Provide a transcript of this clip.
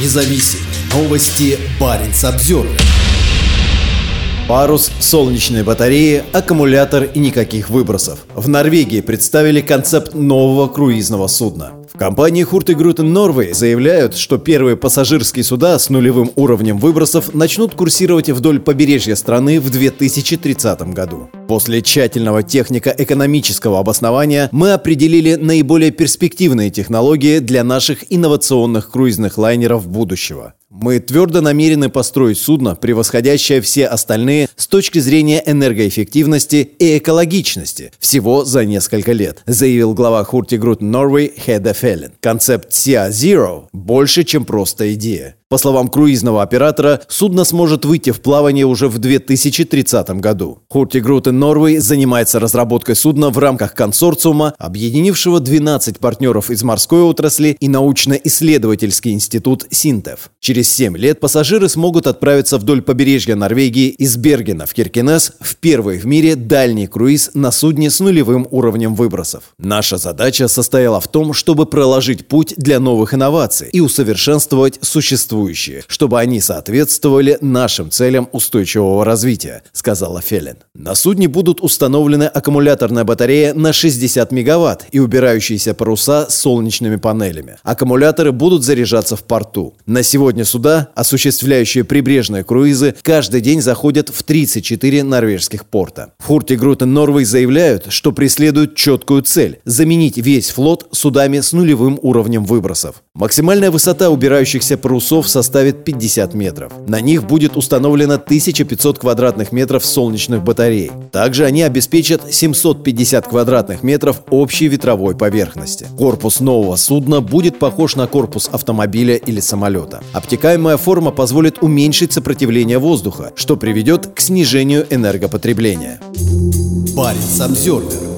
независим. Новости Баренц Обзервер. Парус, солнечные батареи, аккумулятор и никаких выбросов. В Норвегии представили концепт нового круизного судна. Компании Hurtigruten Norway заявляют, что первые пассажирские суда с нулевым уровнем выбросов начнут курсировать вдоль побережья страны в 2030 году. После тщательного технико-экономического обоснования мы определили наиболее перспективные технологии для наших инновационных круизных лайнеров будущего. Мы твердо намерены построить судно, превосходящее все остальные с точки зрения энергоэффективности и экологичности всего за несколько лет, заявил глава Hurtigruten Norway Хеда Феллен. Концепт Sea Zero больше, чем просто идея. По словам круизного оператора, судно сможет выйти в плавание уже в 2030 году. Hurtigruten Norway занимается разработкой судна в рамках консорциума, объединившего 12 партнеров из морской отрасли и научно-исследовательский институт Синтев. Через 7 лет пассажиры смогут отправиться вдоль побережья Норвегии из Бергена в Киркинес в первый в мире дальний круиз на судне с нулевым уровнем выбросов. Наша задача состояла в том, чтобы проложить путь для новых инноваций и усовершенствовать существующие существующие, чтобы они соответствовали нашим целям устойчивого развития, сказала Феллен. На судне будут установлены аккумуляторная батарея на 60 мегаватт и убирающиеся паруса с солнечными панелями. Аккумуляторы будут заряжаться в порту. На сегодня суда, осуществляющие прибрежные круизы, каждый день заходят в 34 норвежских порта. В Хуртигрутен Норвей заявляют, что преследуют четкую цель – заменить весь флот судами с нулевым уровнем выбросов. Максимальная высота убирающихся парусов кустов составит 50 метров. На них будет установлено 1500 квадратных метров солнечных батарей. Также они обеспечат 750 квадратных метров общей ветровой поверхности. Корпус нового судна будет похож на корпус автомобиля или самолета. Обтекаемая форма позволит уменьшить сопротивление воздуха, что приведет к снижению энергопотребления. Парень Самсервер